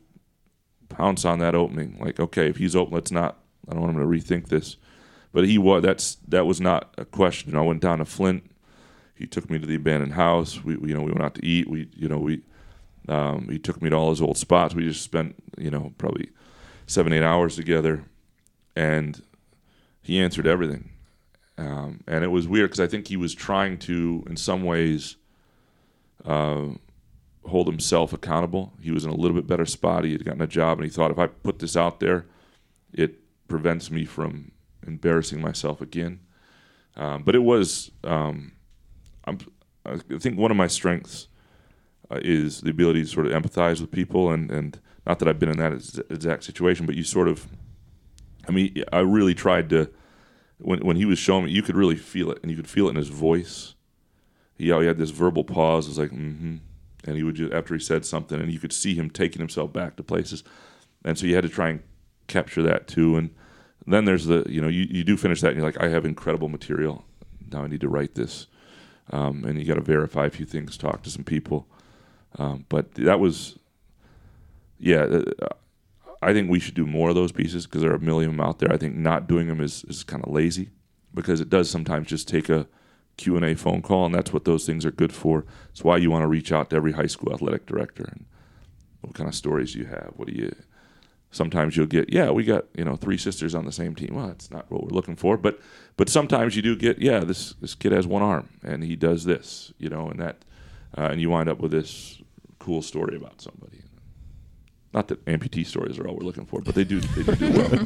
pounce on that opening. Like, okay, if he's open, let's not. I don't want him to rethink this. But he was. That's that was not a question. I went down to Flint. He took me to the abandoned house. We, we you know, we went out to eat. We, you know, we. Um, he took me to all his old spots. We just spent, you know, probably seven, eight hours together, and he answered everything. Um, and it was weird because I think he was trying to, in some ways, uh, hold himself accountable. He was in a little bit better spot. He had gotten a job, and he thought, if I put this out there, it prevents me from embarrassing myself again. Um, but it was, um, I think, one of my strengths uh, is the ability to sort of empathize with people, and and not that I've been in that exact situation, but you sort of, I mean, I really tried to. When when he was showing me, you could really feel it, and you could feel it in his voice. He, he had this verbal pause. It was like, mm-hmm. And he would just, after he said something, and you could see him taking himself back to places. And so you had to try and capture that too. And then there's the, you know, you, you do finish that and you're like, I have incredible material. Now I need to write this. Um, and you got to verify a few things, talk to some people. Um, but that was, yeah, uh, I think we should do more of those pieces because there are a million of them out there. I think not doing them is, is kind of lazy because it does sometimes just take a Q&A phone call, and that's what those things are good for. It's why you want to reach out to every high school athletic director and what kind of stories you have? What do you sometimes you'll get yeah we got you know three sisters on the same team well that's not what we're looking for but but sometimes you do get yeah this this kid has one arm and he does this you know and that uh, and you wind up with this cool story about somebody not that amputee stories are all we're looking for but they do they do, do well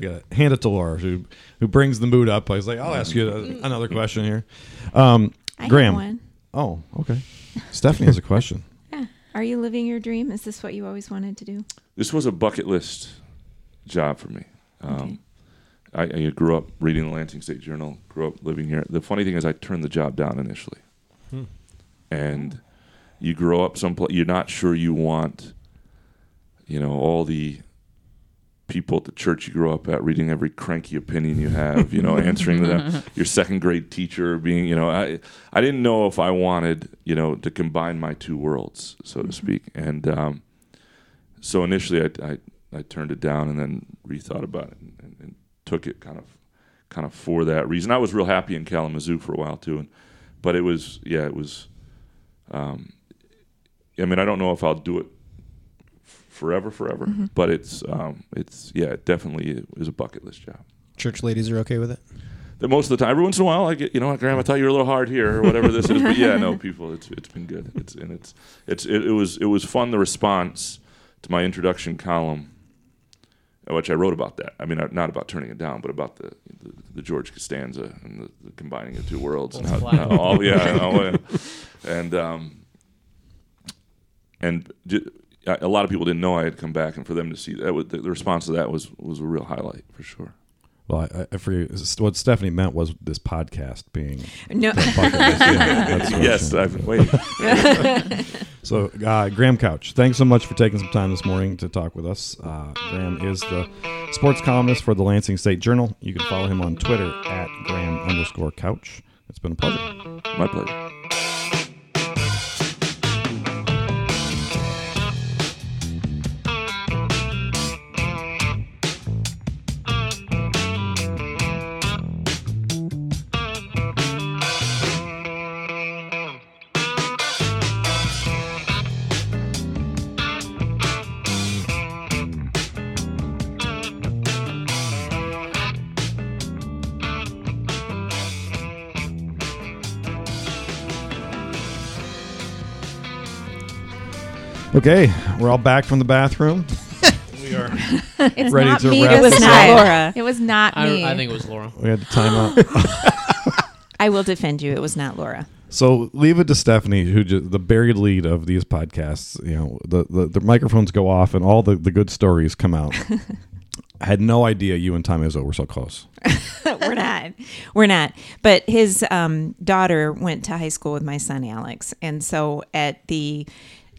I got to hand it to Laura, who who brings the mood up. I was like, I'll ask you a, another question here. Um, I have Graham. one. Oh, okay. Stephanie has a question. Yeah. Are you living your dream? Is this what you always wanted to do? this was a bucket list job for me. Um, I, I grew up reading the Lansing State Journal, grew up living here. The funny thing is, I turned the job down initially, Hmm. and you grow up someplace you're not sure you want, you know, all the people at the church you grew up at reading every cranky opinion you have, you know, answering them. Your second grade teacher being, you know, I I didn't know if I wanted, you know, to combine my two worlds, so to speak, and. Um, so initially I, I, I turned it down and then rethought about it and, and, and took it kind of kind of for that reason. I was real happy in Kalamazoo for a while too, and but it was yeah it was. Um, I mean I don't know if I'll do it f- forever forever, but it's um, it's yeah it definitely is a bucket list job. Church ladies are okay with it. That most of the time, every once in a while, I get you know, Graham, I thought you were a little hard here or whatever this is, but yeah, no, people, it's it's been good. It's and it's it's it, it was it was fun the response to my introduction column, uh, which I wrote about that. I mean, not- not about turning it down, but about the the, the George Costanza and the, the combining of two worlds and how, how all yeah, and, all, and, and um and j- a a lot of people didn't know I had come back, and for them to see that, was, the, the response to that was was a real highlight for sure. Well, I, I forget what Stephanie meant was this podcast being No. the bucket list. Yeah, Yes, I've been waiting. So, uh, Graham Couch, thanks so much for taking some time this morning to talk with us. Uh, Graham is the sports columnist for the Lansing State Journal. You can follow him on Twitter at Graham underscore Couch. It's been a pleasure. My pleasure. Okay, we're all back from the bathroom. we are It's ready not to me. wrap It was this not up. Laura. It was not me. I, I think it was Laura. We had to time out. I will defend you. It was not Laura. So leave it to Stephanie, who just, the buried lead of these podcasts. You know, the, the, the microphones go off and all the, the good stories come out. I had no idea you and Tom Izzo were so close. we're not. We're not. But his um, daughter went to high school with my son Alex, and so at the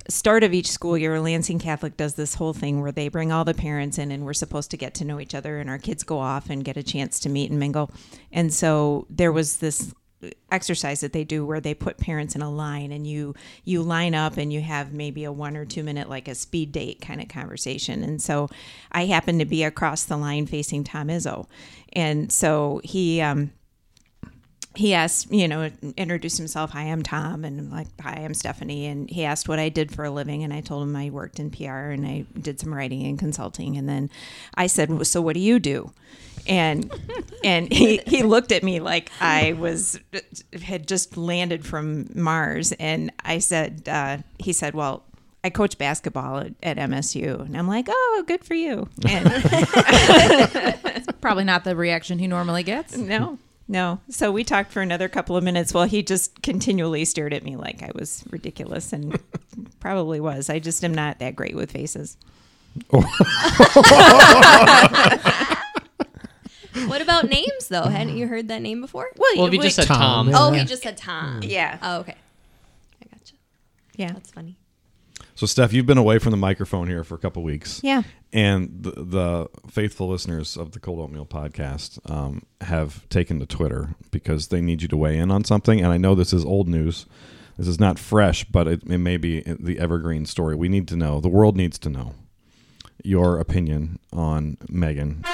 start of each school year, Lansing Catholic does this whole thing where they bring all the parents in, and we're supposed to get to know each other, and our kids go off and get a chance to meet and mingle. And so there was this exercise that they do where they put parents in a line and you you line up and you have maybe a one or two minute like a speed date kind of conversation and so i happened to be across the line facing tom izzo and so he um he asked, you know, introduced himself. Hi, I'm Tom, and I'm like, hi, I'm Stephanie. And he asked what I did for a living, and I told him I worked in PR and I did some writing and consulting. And then I said, so what do you do? And and he, he looked at me like I was had just landed from Mars, and I said, uh, he said, well. I coach basketball at, at MSU, and I'm like, "Oh, good for you!" And Probably not the reaction he normally gets. no, No. So we talked for another couple of minutes while he just continually stared at me like I was ridiculous and probably was. I just am not that great with faces. What about names though? Hadn't you heard that name before? Well, Well, if you wait- just said Tom. Tom. Oh, Yeah. he just said Tom. Yeah. Oh, okay. I gotcha. yeah. That's funny. So, Steph, you've been away from the microphone here for a couple weeks. Yeah. And the, the faithful listeners of the Cold Oatmeal podcast um, have taken to Twitter because they need you to weigh in on something. And I know this is old news. This is not fresh, but it, it may be the evergreen story. We need to know, the world needs to know your opinion on Megan.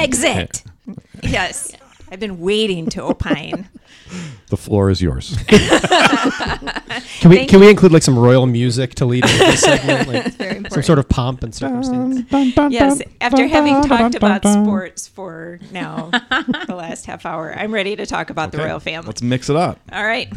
Megxit. yes. I've been waiting to opine. The floor is yours. Can we Thank can we include like some royal music to lead into this segment, like Very some sort of pomp and circumstance? yes. After having talked about sports for now the last half hour, I'm ready to talk about the Okay, royal family. Let's mix it up. All right.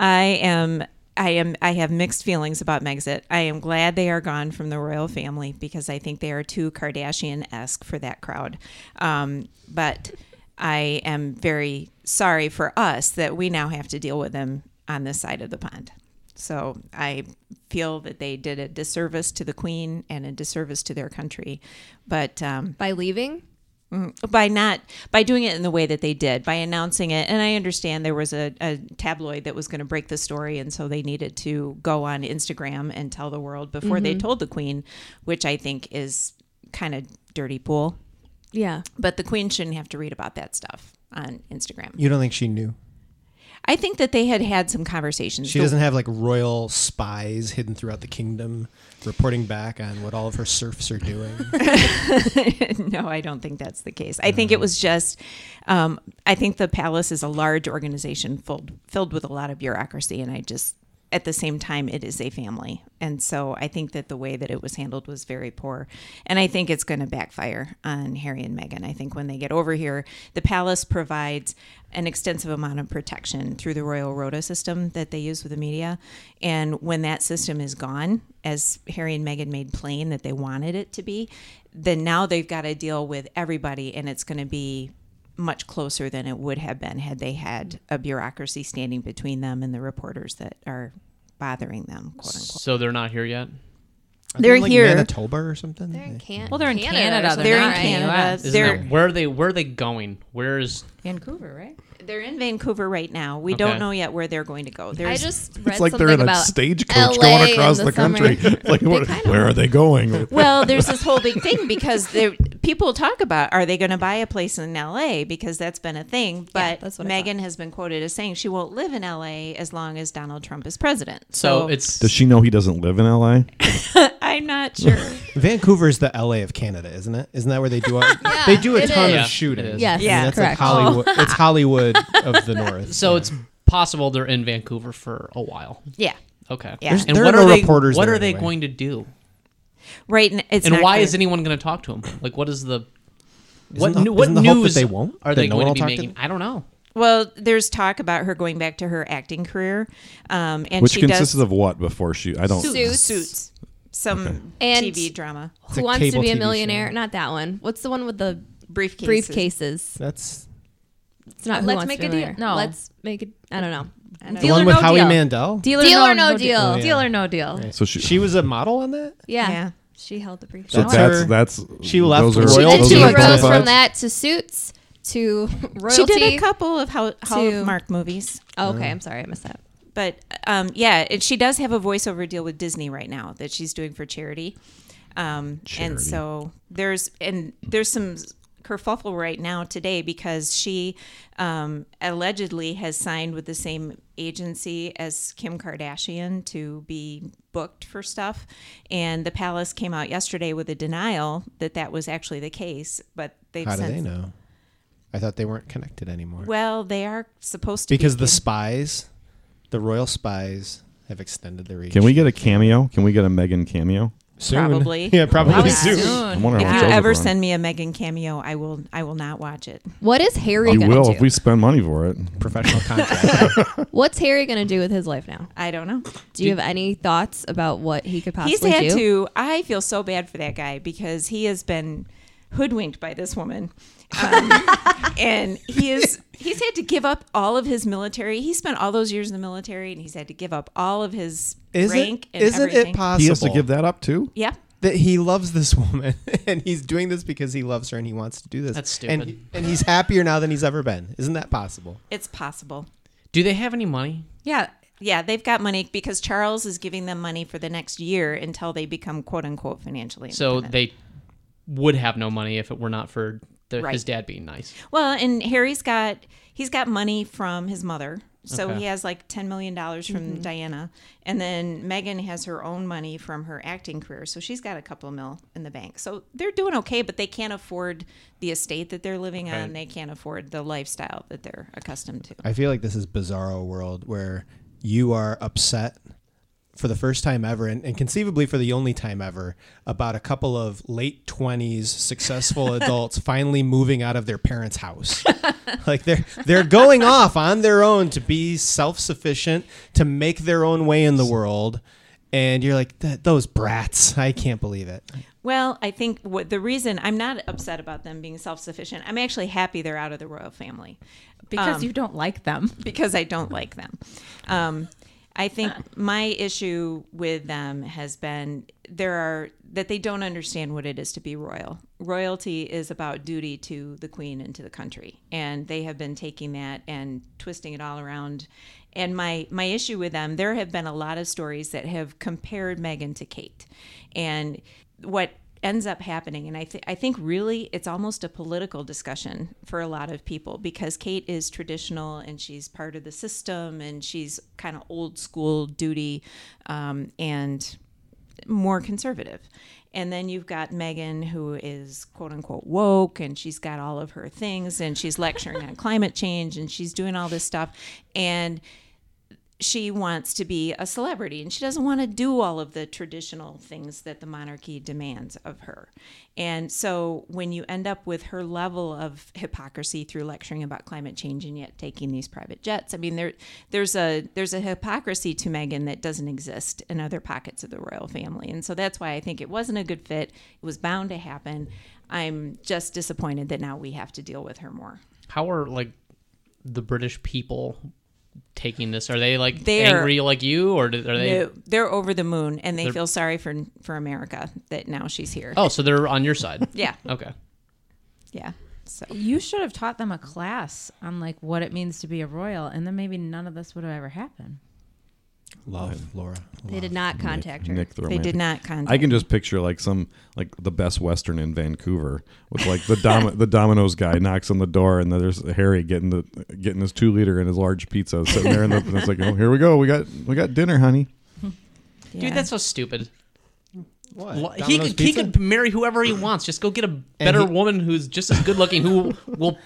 I am I am I have mixed feelings about Megxit. I am glad they are gone from the royal family because I think they are too Kardashian esque for that crowd. Um, but I am very sorry for us that we now have to deal with them on this side of the pond. So I feel that they did a disservice to the queen and a disservice to their country. But um, By leaving? Mm-hmm. by not by doing it in the way that they did by announcing it. And i understand there was a, a tabloid that was going to break the story and so they needed to go on instagram and tell the world before they mm-hmm. told the queen which i think is kind of dirty pool. Yeah. but the queen shouldn't have to read about that stuff on instagram. You don't think she knew? I think that they had had some conversations She doesn't have like royal spies hidden throughout the kingdom, reporting back on what all of her serfs are doing. no, I don't think that's the case. I think it was just, um, I think the palace is a large organization filled filled with a lot of bureaucracy, and I just, at the same time, it is a family, and so I think that the way that it was handled was very poor, and I think it's going to backfire on Harry and Meghan. I think when they get over here, the palace provides an extensive amount of protection through the Royal Rota system that they use with the media, and when that system is gone, as Harry and Meghan made plain that they wanted it to be, then now they've got to deal with everybody, and it's going to be much closer than it would have been had they had a bureaucracy standing between them and the reporters that are bothering them, quote unquote. So they're not here yet. Are They're in, like, here. Manitoba or something. They're in Can- Well, they're in Canada. Canada, or something, They're in right? Canada. Isn't They're- there- where are they? Where are they going? Where's Vancouver, right? They're in Vancouver right now. We Okay. don't know yet where they're going to go. I There's, just read It's like something they're in a about stagecoach LA going across the the, summer. country. like, what, kinda- where are they going? well, there's this whole big thing because there, people talk about are they going to buy a place in LA because that's been a thing. But that's what I Meghan has been quoted as saying she won't live in LA as long as Donald Trump is president. so, So, it's Does she know he doesn't live in L.A.? I'm not sure. Vancouver's the LA of Canada, isn't it? Isn't that where they do? All, they do a it ton is. Yeah, of shooting. it is. Yes, I mean, Yeah. that's correct. like Hollywood. it's Hollywood of the North. so Yeah. it's possible they're in Vancouver for a while. yeah. Okay. Yeah. There's- And there what are are no they? reporters What there are they going to do? Right. And, it's and why clear. is anyone going to talk to him? Like, what is the Isn't what the- new, what isn't the hope that news they won't? are That they no going to be talk to making? I don't know. Well, there's talk about her going back to her acting career, um, and Which she consisted does of what before she? I don't. Suits. suits, some And- TV drama, Who wants to be a millionaire? show. Not that one. What's the one with the briefcases. briefcases? That's It's not Who Let's Wants make to a deal. No. Let's make it. I don't know. I don't the Deal know. one or with no Howie deal. Mandel. Deal or, Deal no, or no no deal. Oh, yeah. Deal or no deal. So she. She was a model on that. Yeah. Yeah. She held the briefcase. so That's that's that's. she left those She royal- did she the rose bona from that to suits to royalty. She did a couple of Hall- to- Hallmark movies. Oh, okay, I'm sorry, I missed that. But um, yeah, it, she does have a voiceover deal with Disney right now that she's doing for charity. Um, Charity. And so there's and there's some kerfuffle right now today because she um, allegedly has signed with the same agency as Kim Kardashian to be booked for stuff. And the palace came out yesterday with a denial that that was actually the case. But they've How do since they know? I thought they weren't connected anymore. well, they are supposed to because be the kin- spies, the royal spies, have extended their reach. Can we get a cameo? Can we get a Meghan cameo? Soon. Probably. Yeah, probably Probably soon. I wonder If how you much ever overrun. send me a Meghan cameo, I will. I will not watch it. What is Harry you gonna will do? if we spend money for it. Professional contract. What's Harry gonna do with his life now? I don't know. Do you have any thoughts about what he could possibly do? He's had do? to. I feel so bad for that guy because he has been hoodwinked by this woman, um, and he is. He's had to give up all of his military. He spent all those years in the military, and he's had to give up all of his Is rank it, and isn't everything. it possible He has to give that up too. Yeah. that he loves this woman and he's doing this because he loves her and he wants to do this? That's And, stupid. and he's happier now than he's ever been. Isn't that possible? It's possible. Do they have any money? Yeah. Yeah, they've got money because Charles is giving them money for the next year until they become quote unquote financially So they would have no money if it were not for the, Right. his dad being nice. Well, and Harry's got he's got money from his mother. So Okay. he has like ten million dollars from mm-hmm. Diana, and then Meghan has her own money from her acting career. So she's got a couple of mil in the bank. So they're doing okay, but they can't afford the estate that they're living on. They can't afford the lifestyle that they're accustomed to. I feel like this is bizarro world where you are upset for the first time ever and, and conceivably for the only time ever about a couple of late 20s successful adults finally moving out of their parents' house. like they're they're going off on their own to be self-sufficient, to make their own way in the world. And you're like, "Th- those brats. I can't believe it. Well, I think what the reason I'm not upset about them being self sufficient. I'm actually happy they're out of the royal family because Um, you don't like them. because I don't like them. Um, I think my issue with them has been there are that they don't understand what it is to be royal. Royalty is about duty to the queen and to the country, and they have been taking that and twisting it all around. And my my issue with them, there have been a lot of stories that have compared Meghan to Kate, and what ends up happening and I, th- I think really it's almost a political discussion for a lot of people because kate is traditional and she's part of the system and she's kind of old school duty um, and more conservative and then you've got Meghan, who is quote unquote woke, and she's got all of her things, and she's lecturing on climate change, and she's doing all this stuff. And she wants to be a celebrity and she doesn't want to do all of the traditional things that the monarchy demands of her. And so when you end up with her level of hypocrisy through lecturing about climate change and yet taking these private jets, I mean there there's a there's a hypocrisy to Meghan that doesn't exist in other pockets of the royal family. And so that's why I think it wasn't a good fit. It was bound to happen. I'm just disappointed that now we have to deal with her more. How are like the British people taking this? Are they like They're- angry like you, or do- are they? No, they're over the moon and they feel sorry for for America that now she's here. Oh, so they're on your side. Yeah. Okay. Yeah. So You should have taught them a class on like what it means to be a royal, and then maybe none of this would have ever happened. Love Laura. They did not contact her. Nick the They did not contact I can just picture like some like the best western in Vancouver with like the dom- the Domino's guy knocks on the door and then there's Harry getting the getting his two liter and his large pizza sitting there and, the, and it's like oh here we go we got we got dinner honey Yeah. Dude, that's so stupid. What? He could, he could marry whoever he wants. Just go get a better he- woman who's just as good looking, who will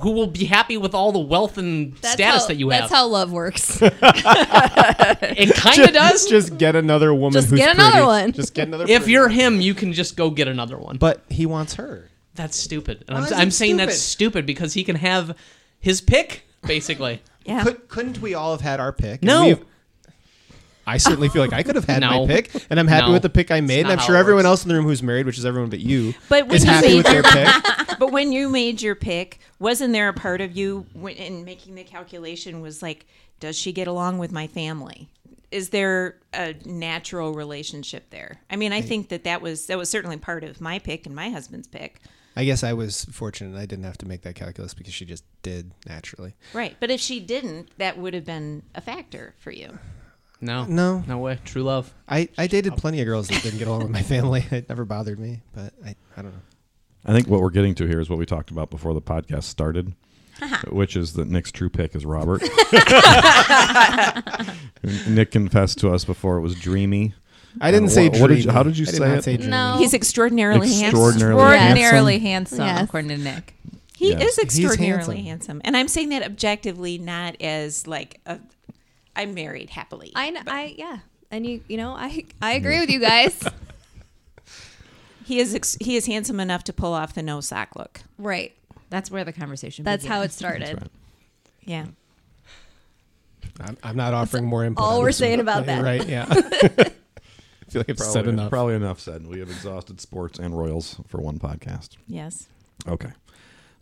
who will be happy with all the wealth and That's status how, that you have. That's how love works. it kind of does. Just get another woman Just who's get another pretty. one. Just get another if you're one. him, you can just go get another one. But he wants her. That's stupid. And Why I'm, I'm it saying that's stupid because he can have his pick, basically. yeah. Could, couldn't we all have had our pick? And No. We've- I certainly feel like I could have had No. my pick, and I'm happy No. with the pick I made. And not I'm how sure it everyone works. else in the room who's married, which is everyone but you, But when is you happy made with their your- pick. but when you made your pick, wasn't there a part of you when, in making the calculation was like, does she get along with my family? Is there a natural relationship there? I mean, I think that that was that was certainly part of my pick and my husband's pick. I guess I was fortunate. I didn't have to make that calculus because she just did naturally. Right. But if she didn't, that would have been a factor for you. No. No. No way. True love. I, I dated plenty of girls that didn't get along with my family. It never bothered me, but I, I don't know. I think what we're getting to here is what we talked about before the podcast started, which is that Nick's true pick is Robert. Nick confessed to us before it was dreamy. I didn't Uh, say what- what did you- dreamy. how did you I say not it? say dreamy. No. He's extraordinarily handsome. Extraordinarily handsome. handsome, Yes. according to Nick. He Yes. is extraordinarily handsome. handsome. And I'm saying that objectively, not as like a, I'm married happily. I, kn- I, yeah, and you, you know, I, I mm-hmm. agree with you guys. he is ex- he is handsome enough to pull off the no sock look. Right. That's where the conversation. That's how it started. right. Yeah. I'm, I'm not offering more input. all we're saying about that. Right? Yeah. I feel like I've Probably, said enough. probably enough said. We have exhausted sports and Royals for one podcast. Yes. Okay.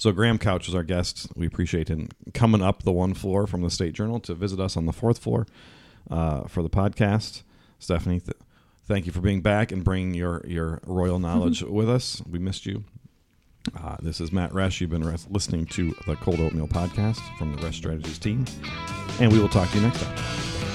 So Graham Couch is our guest. We appreciate him coming up the one floor from the State Journal to visit us on the fourth floor uh, for the podcast. Stephanie, th- thank you for being back and bringing your your royal knowledge with us. We missed you. Uh, this is Matt Resch. You've been res- listening to the Cold Oatmeal podcast from the Resch Strategies team, and we will talk to you next time.